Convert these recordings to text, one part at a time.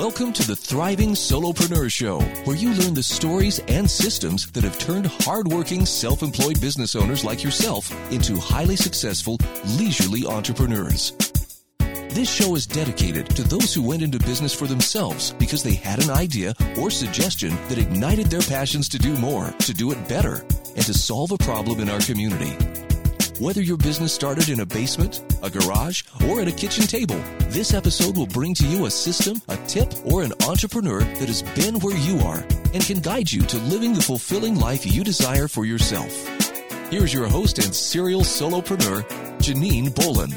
Welcome to the Thriving Solopreneur Show, where you learn the stories and systems that have turned hardworking, self employed business owners like yourself into highly successful, leisurely entrepreneurs. This show is dedicated to those who went into business for themselves because they had an idea or suggestion that ignited their passions to do more, to do it better, and to solve a problem in our community. Whether your business started in a basement, a garage, or at a kitchen table, this episode will bring to you a system, a tip, or an entrepreneur that has been where you are and can guide you to living the fulfilling life you desire for yourself. Here's your host and serial solopreneur, Janine Bolon.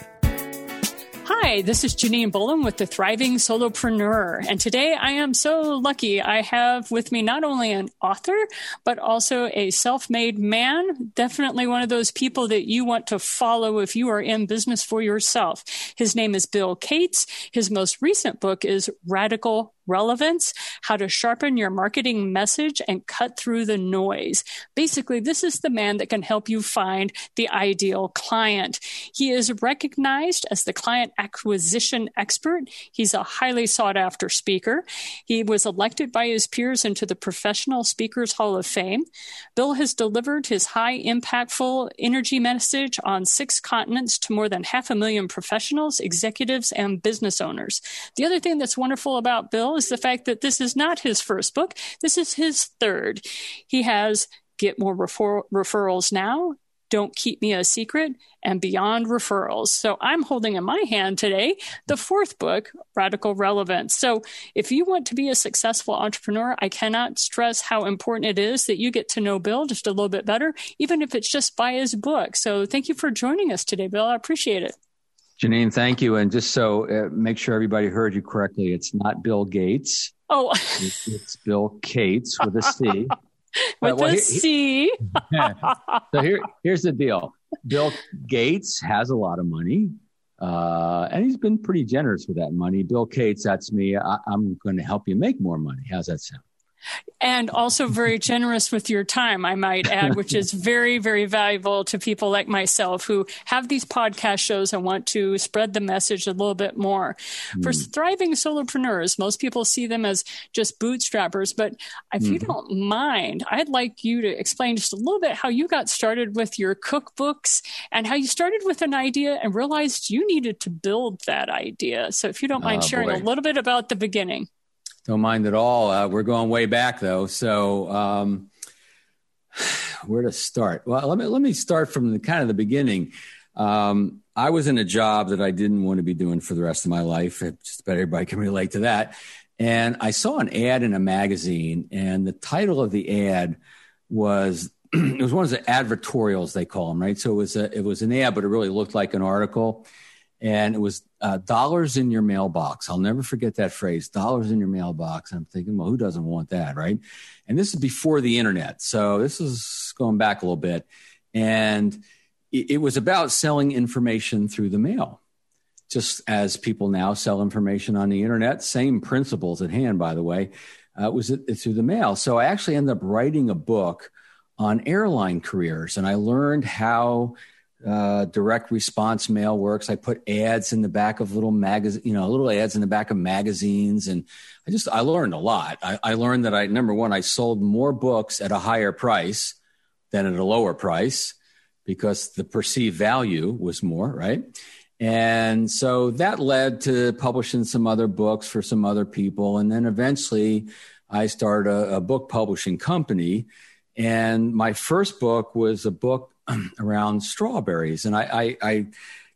Hi, this is Janine Bolon with the Thriving Solopreneur. And today I am so lucky I have with me not only an author, but also a self made man. Definitely one of those people that you want to follow if you are in business for yourself. His name is Bill Cates. His most recent book is Radical relevance, how to sharpen your marketing message and cut through the noise. Basically, this is the man that can help you find the ideal client. He is recognized as the client acquisition expert. He's a highly sought after speaker. He was elected by his peers into the Professional Speakers Hall of Fame. Bill has delivered his high impactful energy message on six continents to more than half a million professionals, executives, and business owners. The other thing that's wonderful about Bill is the fact that this is not his first book. This is his third. He has Get More refer- Referrals Now, Don't Keep Me a Secret, and Beyond Referrals. So I'm holding in my hand today the fourth book, Radical Relevance. So if you want to be a successful entrepreneur, I cannot stress how important it is that you get to know Bill just a little bit better, even if it's just by his book. So thank you for joining us today, Bill. I appreciate it. Janine, thank you. And just so uh, make sure everybody heard you correctly, it's not Bill Gates. Oh, it's, it's Bill Cates with a C. with well, a C. so here, here's the deal. Bill Gates has a lot of money, uh, and he's been pretty generous with that money. Bill Cates, that's me. I, I'm going to help you make more money. How's that sound? And also very generous with your time, I might add, which is very, very valuable to people like myself who have these podcast shows and want to spread the message a little bit more. Mm. For hmm. thriving solopreneurs, most people see them as just bootstrappers, but if mm. you hmm. don't mind, I'd like you to explain just a little bit how you got started with your cookbooks and how you started with an idea and realized you needed to build that idea. So if you don't mind oh, sharing boy. a little bit about the beginning. Don't mind at all. Uh, we're going way back though. So, um, where to start? Well, let me let me start from the kind of the beginning. Um, I was in a job that I didn't want to be doing for the rest of my life. Just about everybody can relate to that. And I saw an ad in a magazine, and the title of the ad was it was one of the advertorials they call them, right? So it was a it was an ad, but it really looked like an article and it was uh, dollars in your mailbox. I'll never forget that phrase, dollars in your mailbox. And I'm thinking, well, who doesn't want that, right? And this is before the internet, so this is going back a little bit, and it, it was about selling information through the mail. Just as people now sell information on the internet, same principles at hand, by the way, uh, was it, it through the mail. So I actually ended up writing a book on airline careers, and I learned how uh, direct response mail works. I put ads in the back of little magazine, you know, little ads in the back of magazines, and I just I learned a lot. I, I, learned that I number one I sold more books at a higher price than at a lower price because the perceived value was more right. And so that led to publishing some other books for some other people. And then eventually I started a, a book publishing company. And my first book was a book around strawberries. And I, I, I,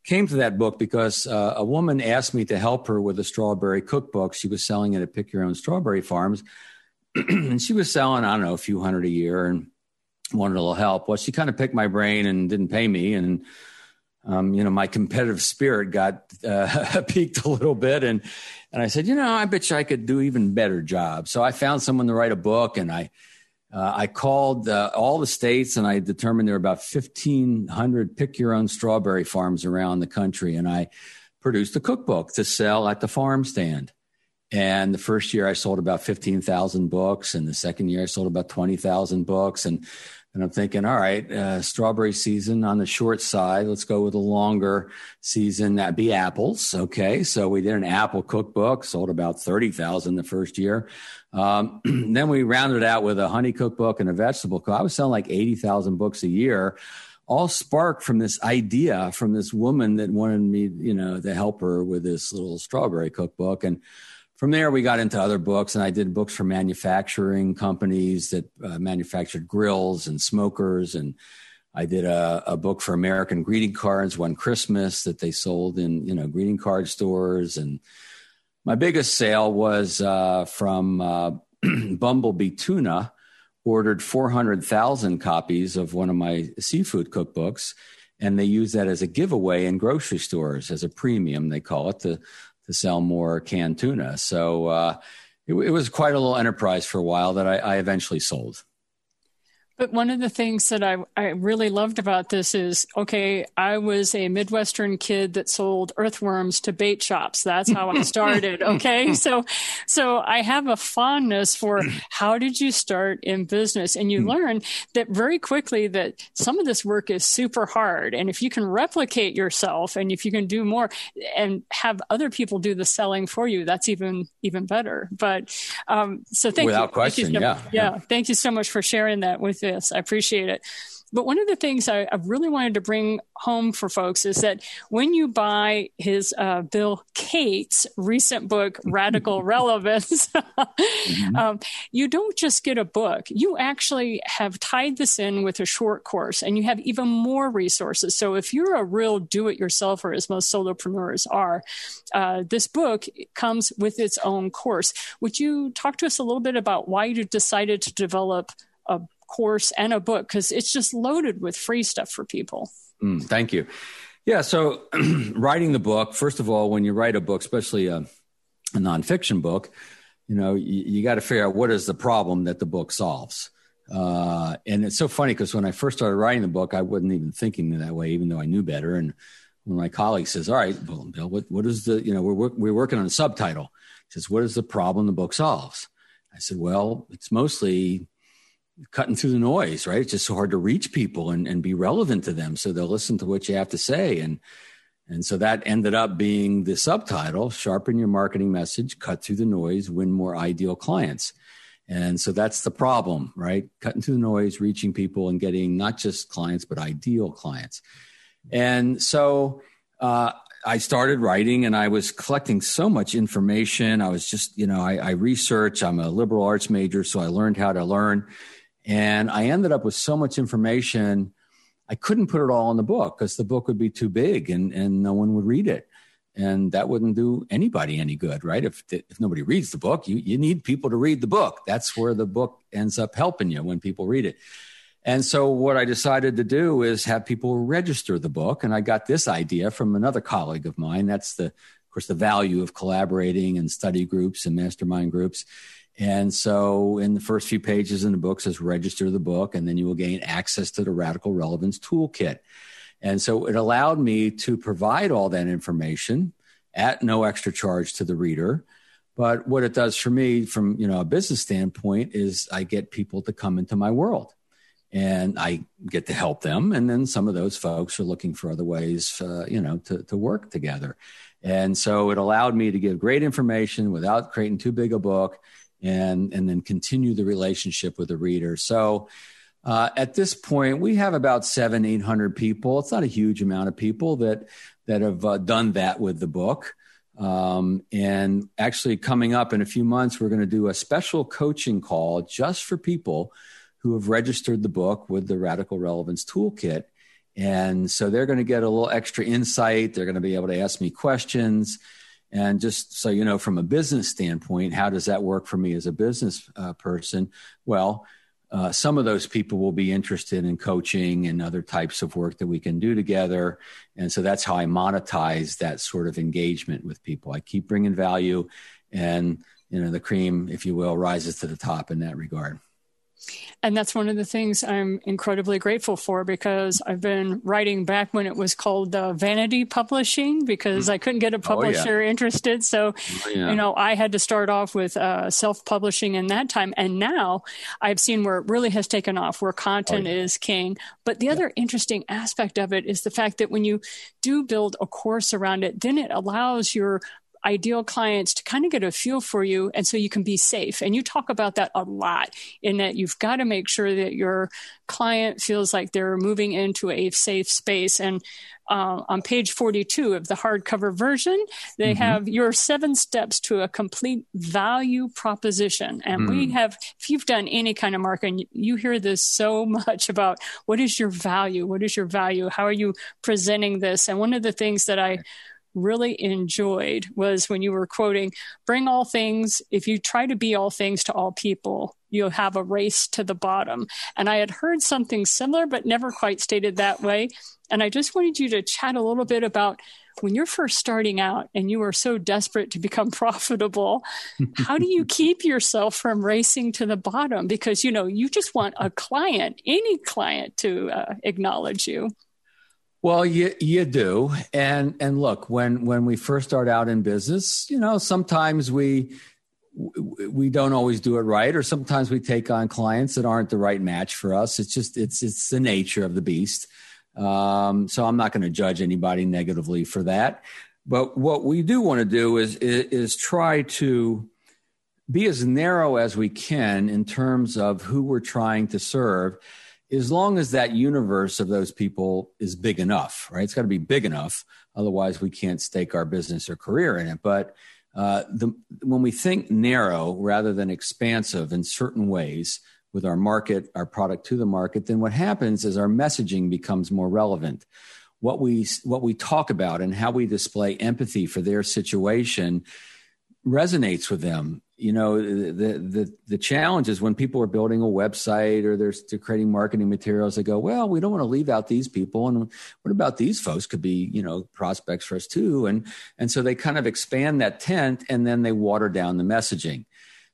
came to that book because uh, a woman asked me to help her with a strawberry cookbook. She was selling it at Pick Your Own Strawberry Farms. and she was selling, I don't know, a few hundred a year and wanted a little help. Well, she kind of picked my brain and didn't pay me. And, um, you know, my competitive spirit got uh, piqued a little bit. And, and I said, you know, I bet you I could do even better job. So I found someone to write a book and I, uh, I called uh, all the states and I determined there were about 1,500 pick your own strawberry farms around the country. And I produced a cookbook to sell at the farm stand. And the first year I sold about 15,000 books. And the second year I sold about 20,000 books. And, and I'm thinking, all right, uh, strawberry season on the short side. Let's go with a longer season. That'd be apples. Okay. So we did an apple cookbook, sold about 30,000 the first year. Um, then we rounded out with a honey cookbook and a vegetable cook. I was selling like 80,000 books a year all sparked from this idea from this woman that wanted me, you know, to help her with this little strawberry cookbook. And from there, we got into other books, and I did books for manufacturing companies that uh, manufactured grills and smokers. And I did a, a, book for American greeting cards one Christmas that they sold in you know greeting card stores. And my biggest sale was uh, from uh, Bumblebee Tuna. Ordered 400,000 copies of one of my seafood cookbooks, and they use that as a giveaway in grocery stores as a premium, they call it, to to sell more canned tuna. So uh, it, it, was quite a little enterprise for a while that I, I eventually sold. But one of the things that I, I really loved about this is okay, I was a Midwestern kid that sold earthworms to bait shops. That's how I started. Okay. so, so I have a fondness for how did you start in business? And you hmm. learn that very quickly that some of this work is super hard. And if you can replicate yourself and if you can do more and have other people do the selling for you, that's even, even better. But, um, so thank Without you. question. Thank you so, yeah, yeah. Thank you so much for sharing that with this. I appreciate it. But one of the things I, I, really wanted to bring home for folks is that when you buy his uh, Bill Cates recent book, Radical Relevance, mm-hmm. um, you don't just get a book. You actually have tied this in with a short course and you have even more resources. So if you're a real do it yourselfer, as most solopreneurs are, uh, this book comes with its own course. Would you talk to us a little bit about why you decided to develop a course and a book because it's just loaded with free stuff for people. Mm, thank you. Yeah. So, writing the book, first of all, when you write a book, especially a, a nonfiction book, you know, you, you got to figure out what is the problem that the book solves. Uh, and it's so funny because when I first started writing the book, I wasn't even thinking that way, even though I knew better. And when my colleague says, "All right, Bill, what, what is the you know we're we're working on a subtitle," he says, "What is the problem the book solves?" I said, "Well, it's mostly cutting through the noise, right? It's just so hard to reach people and, and be relevant to them. So they'll listen to what you have to say. And, and so that ended up being the subtitle sharpen your marketing message, cut through the noise, win more ideal clients. And so that's the problem, right? Cutting through the noise, reaching people and getting not just clients, but ideal clients. And so, uh, I started writing and I was collecting so much information. I was just, you know, I, I research. I'm a liberal arts major, so I learned how to learn. And I ended up with so much information, I couldn't put it all in the book because the book would be too big and, and no one would read it. And that wouldn't do anybody any good, right? If, if nobody reads the book, you, you need people to read the book. That's where the book ends up helping you when people read it. And so what I decided to do is have people register the book. And I got this idea from another colleague of mine. That's the, course, the value of collaborating and study groups and mastermind groups and so, in the first few pages in the book says register the book, and then you will gain access to the Radical Relevance Toolkit. And so, it allowed me to provide all that information at no extra charge to the reader. But what it does for me, from you know a business standpoint, is I get people to come into my world, and I get to help them. And then some of those folks are looking for other ways, uh, you know, to to work together. And so, it allowed me to give great information without creating too big a book and and then continue the relationship with the reader. So uh, at this point, we have about seven, eight hundred people. It's not a huge amount of people that that have uh, done that with the book. Um, and actually, coming up in a few months, we're going to do a special coaching call just for people who have registered the book with the Radical Relevance Toolkit. And so they're going to get a little extra insight. They're going to be able to ask me questions. And just so you know, from a business standpoint, how does that work for me as a business uh, person? Well, uh, some of those people will be interested in coaching and other types of work that we can do together. And so that's how I monetize that sort of engagement with people. I keep bringing value, and you know, the cream, if you will, rises to the top in that regard. And that's one of the things I'm incredibly grateful for because I've been writing back when it was called uh, Vanity Publishing because mm. I couldn't get a publisher oh, yeah. interested. So, oh, yeah. you know, I had to start off with uh, self publishing in that time. And now I've seen where it really has taken off, where content oh, yeah. is king. But the other interesting aspect of it is the fact that when you do build a course around it, then it allows your ideal clients to kind of get a feel for you and so you can be safe. And you talk about that a lot in that you've got to make sure that your client feels like they're moving into a safe space. And uh, on page 42 of the hardcover version, they mm-hmm. have your seven steps to a complete value proposition. And mm. we have, if you've done any kind of marketing, you hear this so much about what is your value? What is your value? How are you presenting this? And one of the things that I really enjoyed was when you were quoting, bring all things, if you try to be all things to all people, you'll have a race to the bottom. And I had heard something similar, but never quite stated that way. And I just wanted you to chat a little bit about when you're first starting out and you are so desperate to become profitable, how do you keep yourself from racing to the bottom? Because, you know, you just want a client, any client to uh, acknowledge you. Well, you you do, and and look when when we first start out in business, you know, sometimes we we don't always do it right, or sometimes we take on clients that aren't the right match for us. It's just it's it's the nature of the beast. Um, so I'm not going to judge anybody negatively for that. But what we do want to do is, is is try to be as narrow as we can in terms of who we're trying to serve as long as that universe of those people is big enough, right? It's got to be big enough. Otherwise, we can't stake our business or career in it. But uh, the, when we think narrow rather than expansive in certain ways with our market, our product to the market, then what happens is our messaging becomes more relevant. What we what we talk about and how we display empathy for their situation resonates with them. You know the the the challenge is when people are building a website or they're, they're creating marketing materials they go well we don't want to leave out these people and what about these folks? Could be you know prospects for us too. And and so they kind of expand that tent and then they water down the messaging.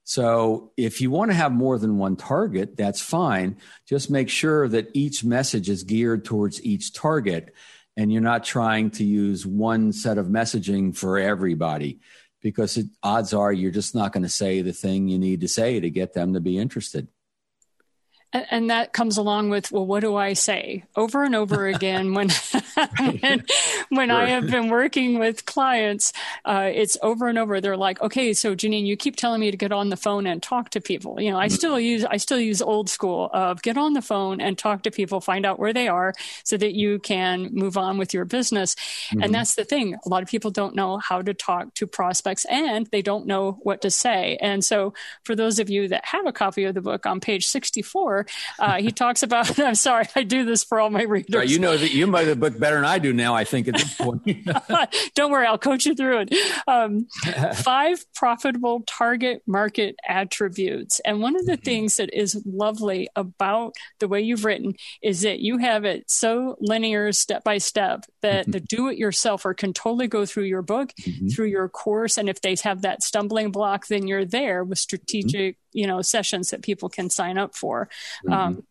So if you want to have more than one target that's fine. Just make sure that each message is geared towards each target and you're not trying to use one set of messaging for everybody because it, odds are you're just not going to say the thing you need to say to get them to be interested and, that comes along with well what do i say over and over again when when, when sure. i have been working with clients uh, it's over and over. They're like okay so janine you keep telling me to get on the phone and talk to people. You know i still mm-hmm. use i still use old school of get on the phone and talk to people find out where they are so that you can move on with your business. Mm-hmm. and that's the thing. A lot of people don't know how to talk to prospects and they don't know what to say. And so for those of you that have a copy of the book on page 64 uh, he talks about, I'm sorry, I do this for all my readers. Right, you know that you know the book better than I do now, I think, at this point. Don't worry, I'll coach you through it. Um, five profitable target market attributes. And one of the mm-hmm. things that is lovely about the way you've written is that you have it so linear, step by step, that mm-hmm. the do it yourselfer can totally go through your book, mm-hmm. through your course. And if they have that stumbling block, then you're there with mm-hmm. strategic you know sessions that people can sign up for mm-hmm. um,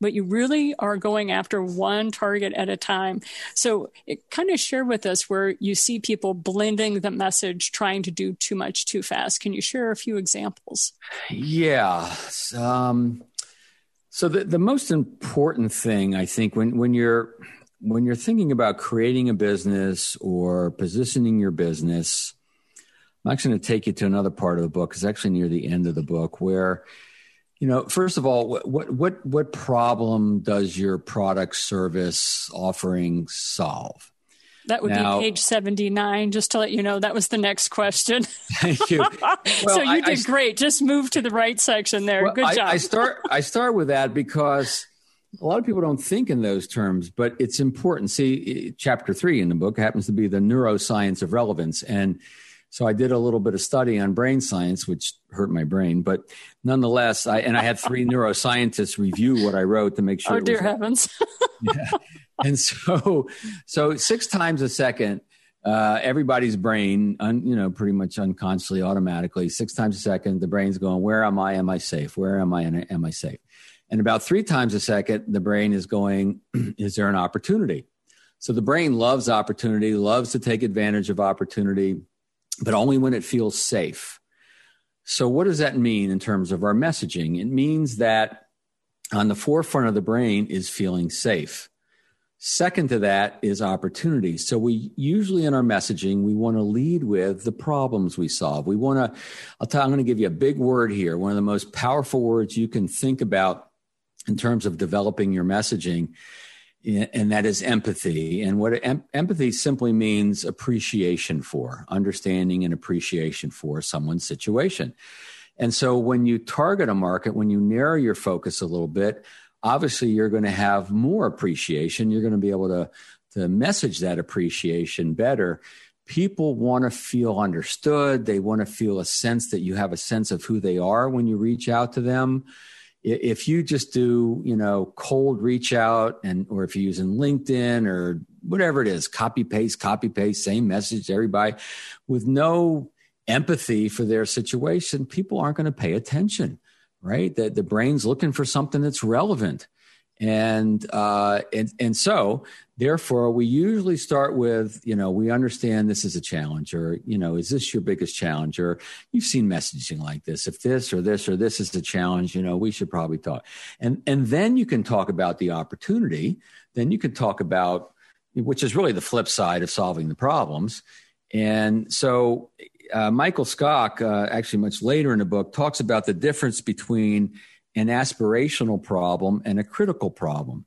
but you really are going after one target at a time. So it kind of share with us where you see people blending the message, trying to do too much too fast. Can you share a few examples? Yeah. Um, so the, the most important thing I think when, when you're when you're thinking about creating a business or positioning your business, I'm actually going to take you to another part of the book. It's actually near the end of the book where, you know, first of all, what what what problem does your product service offering solve? That would now, be page 79, just to let you know. That was the next question. Thank you. Well, so you I, did I, great. Just move to the right section there. Well, Good I, job. I start, I start with that because a lot of people don't think in those terms, but it's important. See, chapter three in the book happens to be the neuroscience of relevance. And so I did a little bit of study on brain science, which hurt my brain, but nonetheless, I and I had three neuroscientists review what I wrote to make sure. Oh dear was, heavens! yeah. And so, so six times a second, uh, everybody's brain, un, you know, pretty much unconsciously, automatically, six times a second, the brain's going, "Where am I? Am I safe? Where am I? Am I safe?" And about three times a second, the brain is going, "Is there an opportunity?" So the brain loves opportunity, loves to take advantage of opportunity, but only when it feels safe. So what does that mean in terms of our messaging? It means that on the forefront of the brain is feeling safe. Second to that is opportunity. So we usually in our messaging, we want to lead with the problems we solve. We want to, I'll tell, I'm going to give you a big word here. One of the most powerful words you can think about in terms of developing your messaging. And that is empathy. And what em- empathy simply means appreciation for, understanding and appreciation for someone's situation. And so when you target a market, when you narrow your focus a little bit, obviously you're going to have more appreciation. You're going to be able to, to message that appreciation better. People want to feel understood. They want to feel a sense that you have a sense of who they are when you reach out to them. If you just do, you know, cold reach out and, or if you're using LinkedIn or whatever it is, copy paste, copy paste, same message, to everybody with no empathy for their situation, people aren't going to pay attention right? The, the brain's looking for something that's relevant. And, uh, and, and so therefore we usually start with, you know, we understand this is a challenge or, you know, is this your biggest challenge or you've seen messaging like this. If this or this or this is a challenge, you know, we should probably talk. And, and then you can talk about the opportunity. Then you can talk about, which is really the flip side of solving the problems. And so uh, Michael Scott, uh, actually much later in the book, talks about the difference between an aspirational problem and a critical problem.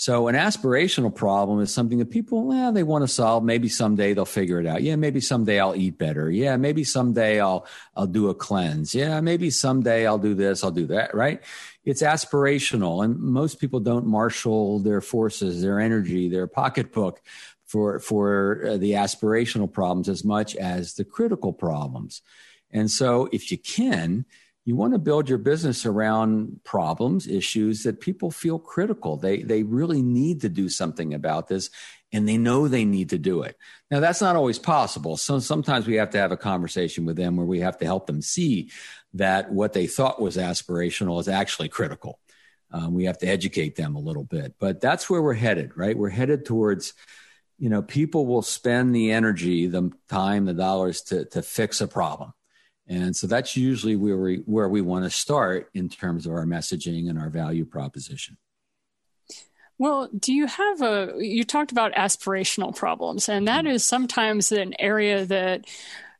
So an aspirational problem is something that people, well, they want to solve. Maybe someday they'll figure it out. Yeah, maybe someday I'll eat better. Yeah, maybe someday I'll I'll do a cleanse. Yeah, maybe someday I'll do this, I'll do that, right? It's aspirational and most people don't marshal their forces, their energy, their pocketbook for for uh, the aspirational problems as much as the critical problems. And so if you can, you want to build your business around problems, issues that people feel critical. They they really need to do something about this and they know they need to do it. Now that's not always possible. So sometimes we have to have a conversation with them where we have to help them see that what they thought was aspirational is actually critical. Um, we have to educate them a little bit, but that's where we're headed, right? We're headed towards you know, people will spend the energy, the time, the dollars to, to fix a problem. And so that's usually where we, where we want to start in terms of our messaging and our value proposition. Well, do you have a, you talked about aspirational problems, and that mm-hmm. is sometimes an area that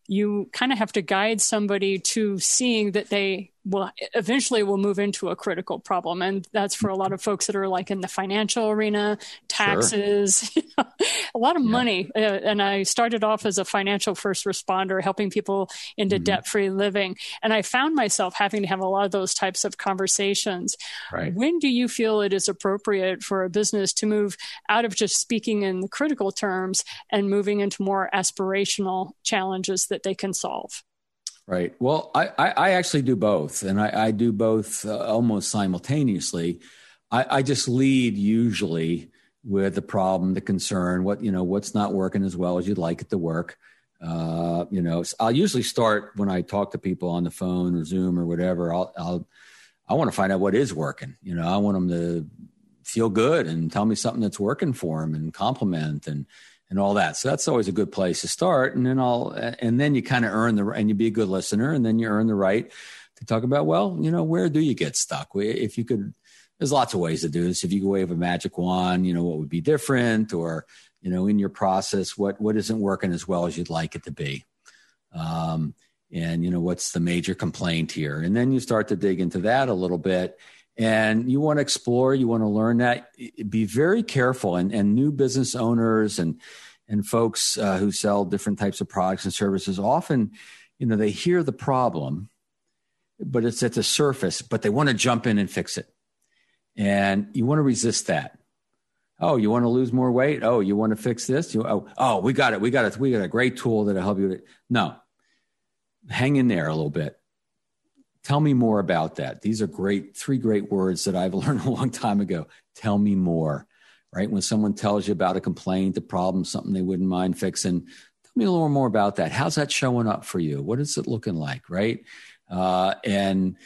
you kind of have to guide somebody to seeing that they will eventually will move into a critical problem and that's for a lot of folks that are like in the financial arena taxes sure. a lot of yeah. money uh, and i started off as a financial first responder helping people into mm-hmm. debt-free living and i found myself having to have a lot of those types of conversations right. when do you feel it is appropriate for a business to move out of just speaking in critical terms and moving into more aspirational challenges that they can solve Right. Well, I, I, actually do both, and I, I do both uh, almost simultaneously. I, I, just lead usually with the problem, the concern, what you know, what's not working as well as you'd like it to work. Uh, you know, I'll usually start when I talk to people on the phone or Zoom or whatever. I'll, I'll I want to find out what is working. You know, I want them to feel good and tell me something that's working for them and compliment and and all that. So that's always a good place to start. And then I'll, and then you kind of earn the, and you be a good listener and then you earn the right to talk about, well, you know, where do you get stuck? If you could, there's lots of ways to do this. If you could wave a magic wand, you know, what would be different or, you know, in your process, what, what isn't working as well as you'd like it to be. Um, and, you know, what's the major complaint here? And then you start to dig into that a little bit and you want to explore you want to learn that be very careful. And, and new business owners and and folks uh, who sell different types of products and services often you know they hear the problem but it's at the surface but they want to jump in and fix it. And you want to resist that. Oh you want to lose more weight? Oh you want to fix this? You, oh, oh we got it. We got it. We got a great tool that'll help you no. Hang in there a little bit Tell me more about that. These are great, three great words that I've learned a long time ago. Tell me more, right? When someone tells you about a complaint, a problem, something they wouldn't mind fixing, tell me a little more about that. How's that showing up for you? What is it looking like? Right. Uh, and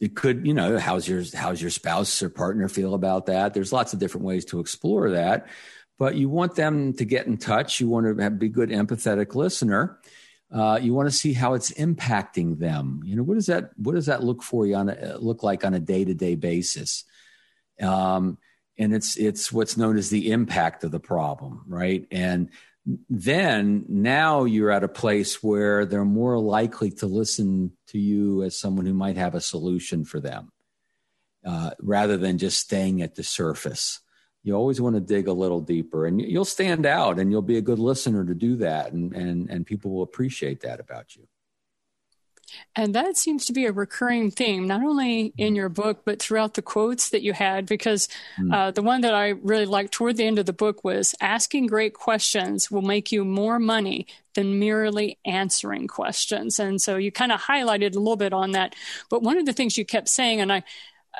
it could, you know, how's your, how's your spouse or partner feel about that? There's lots of different ways to explore that, but you want them to get in touch. You want to have, be good, empathetic listener. Uh, you want to see how it's impacting them. You know, what does that, what does that look for you on a, look like on a day to day basis? Um, and it's it's what's known as the impact of the problem right and then now you're at a place where they're more likely to listen to you as someone who might have a solution for them uh, rather than just staying at the surface you always want to dig a little deeper and you'll stand out and you'll be a good listener to do that and and, and people will appreciate that about you and that seems to be a recurring theme, not only in your book, but throughout the quotes that you had. Because mm. uh, the one that I really liked toward the end of the book was asking great questions will make you more money than merely answering questions. And so you kind of highlighted a little bit on that. But one of the things you kept saying, and I,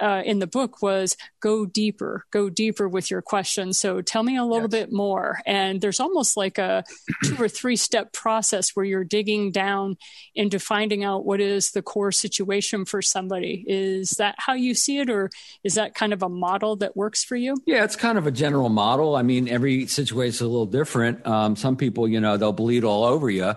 uh, in the book was go deeper, go deeper with your questions. So tell me a little yes. bit more. And there's almost like a two or three step process where you're digging down into finding out what is the core situation for somebody. Is that how you see it, or is that kind of a model that works for you? Yeah, it's kind of a general model. I mean, every situation is a little different. Um, some people, you know, they'll bleed all over you.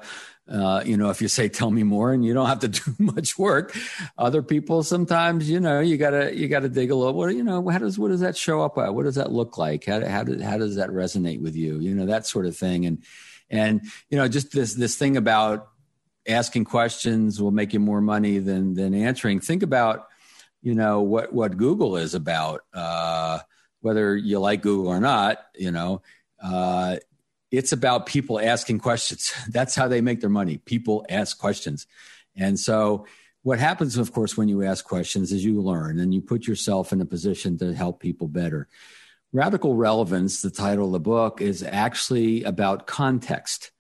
Uh, you know, if you say, tell me more and you don't have to do much work, other people sometimes, you know, you gotta, you gotta dig a little, what, you know, how does, what does that show up at? What does that look like? How, how, does, how does that resonate with you? You know, that sort of thing. And, and, you know, just this, this thing about asking questions will make you more money than, than answering. Think about, you know, what, what Google is about, uh, whether you like Google or not, you know, uh, it's about people asking questions. That's how they make their money. People ask questions. And so, what happens, of course, when you ask questions is you learn and you put yourself in a position to help people better. Radical relevance, the title of the book, is actually about context.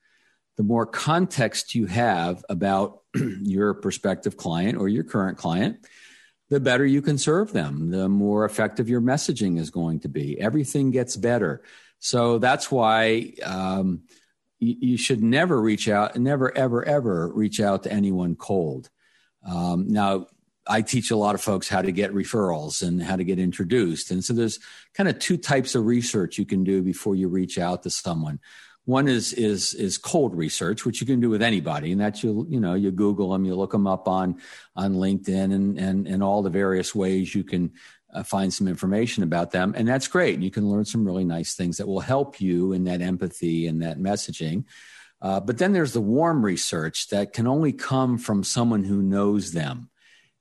The more context you have about your prospective client or your current client, the better you can serve them, the more effective your messaging is going to be. Everything gets better so that's why um, you, you, should never reach out, never, ever, ever reach out to anyone cold. Um, now, I teach a lot of folks how to get referrals and how to get introduced. And so there's kind of two types of research you can do before you reach out to someone. One is is is cold research, which you can do with anybody, and that's you you know you Google them, you look them up on on LinkedIn, and and and all the various ways you can uh, find some information about them. And that's great. You can learn some really nice things that will help you in that empathy and that messaging. Uh, but then there's the warm research that can only come from someone who knows them.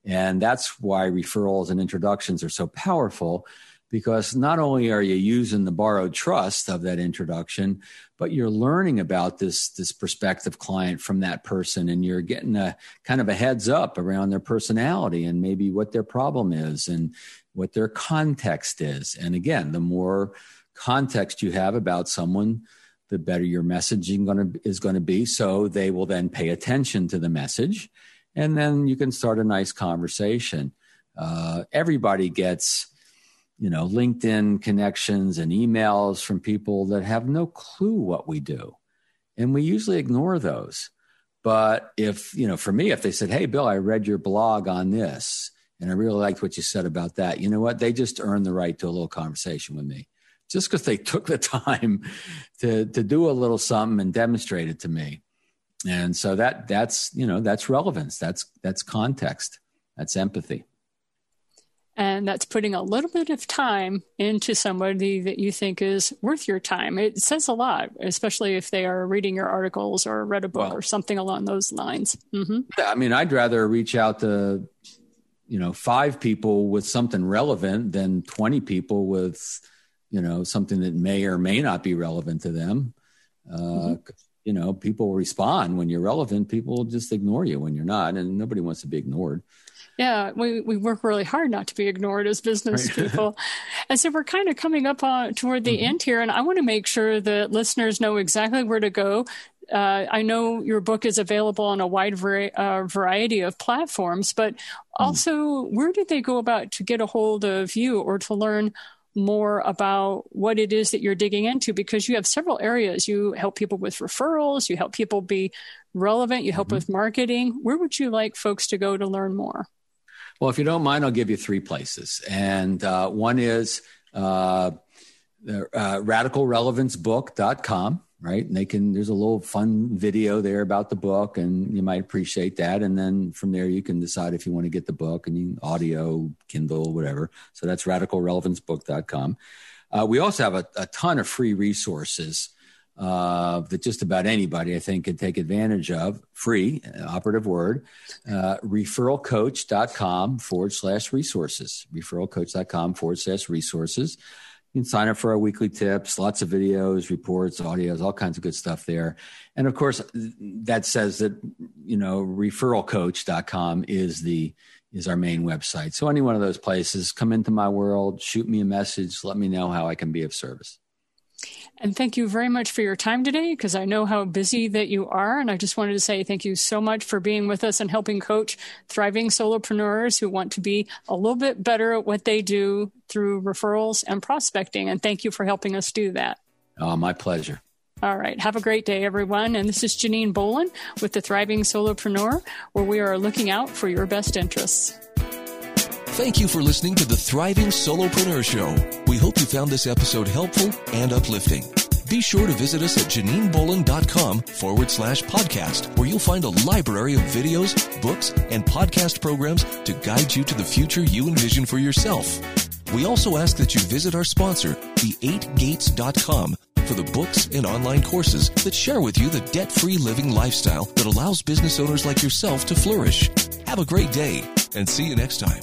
And that's why referrals and introductions are so powerful because not only are you using the borrowed trust of that introduction, but you're learning about this this prospective client from that person and you're getting a kind of a heads up around their personality and maybe what their problem is and what their context is. And again, the more context you have about someone, the better your messaging gonna, is going to be. So they will then pay attention to the message, and then you can start a nice conversation. Uh, everybody gets, you know, LinkedIn connections and emails from people that have no clue what we do, and we usually ignore those. But if you know, for me, if they said, "Hey, Bill, I read your blog on this," And I really liked what you said about that. You know what? They just earned the right to a little conversation with me just because they took the time to, to do a little something and demonstrate it to me. And so that that's, you know, that's relevance. That's, that's context. That's empathy. And that's putting a little bit of time into somebody that you think is worth your time. It says a lot, especially if they are reading your articles or read a book well, or something along those lines. Mm-hmm. Yeah, I mean, I'd rather reach out to you know five people with something relevant than 20 people with you know something that may or may not be relevant to them uh, mm-hmm. you know people respond when you're relevant people just ignore you when you're not and nobody wants to be ignored yeah, we, we work really hard not to be ignored as business right. people. and so we're kind of coming up on toward the mm-hmm. end here, and I want to make sure that listeners know exactly where to go uh, I know your book is available on a wide uh, variety of platforms, but hmm. also mm. where did they go about to get a hold of you or to learn more about what it is that you're digging into because you have several areas. You help people with referrals, you help people be relevant, you help mm-hmm. with marketing. Where would you like folks to go to learn more? Well, if you don't mind, I'll give you three places. And uh, one is uh, uh, radicalrelevancebook.com right? And they can, there's a little fun video there about the book, and you might appreciate that. And then from there, you can decide if you want to get the book and you audio, Kindle, whatever. So that's radicalrelevancebook.com. Uh, we also have a, a, ton of free resources uh, that just about anybody, I think, can take advantage of. Free, operative word, uh, referralcoach.com forward slash resources. Referralcoach.com forward slash resources. You can sign up for our weekly tips, lots of videos, reports, audios, all kinds of good stuff there. And of course, that says that, you know, referralcoach.com is the is our main website. So any one of those places, come into my world, shoot me a message, let me know how I can be of service. And thank you very much for your time today because I know how busy that you are. And I just wanted to say thank you so much for being with us and helping coach thriving solopreneurs who want to be a little bit better at what they do through referrals and prospecting. And thank you for helping us do that. Oh, my pleasure. All right. Have a great day, everyone. And this is Janine Bolon with the Thriving Solopreneur, where we are looking out for your best interests. Thank you for listening to the Thriving Solopreneur Show. We hope you found this episode helpful and uplifting. Be sure to visit us at JanineBolon.com forward slash podcast, where you'll find a library of videos, books, and podcast programs to guide you to the future you envision for yourself. We also ask that you visit our sponsor, the8gates.com, for the books and online courses that share with you the debt free living lifestyle that allows business owners like yourself to flourish. Have a great day and see you next time.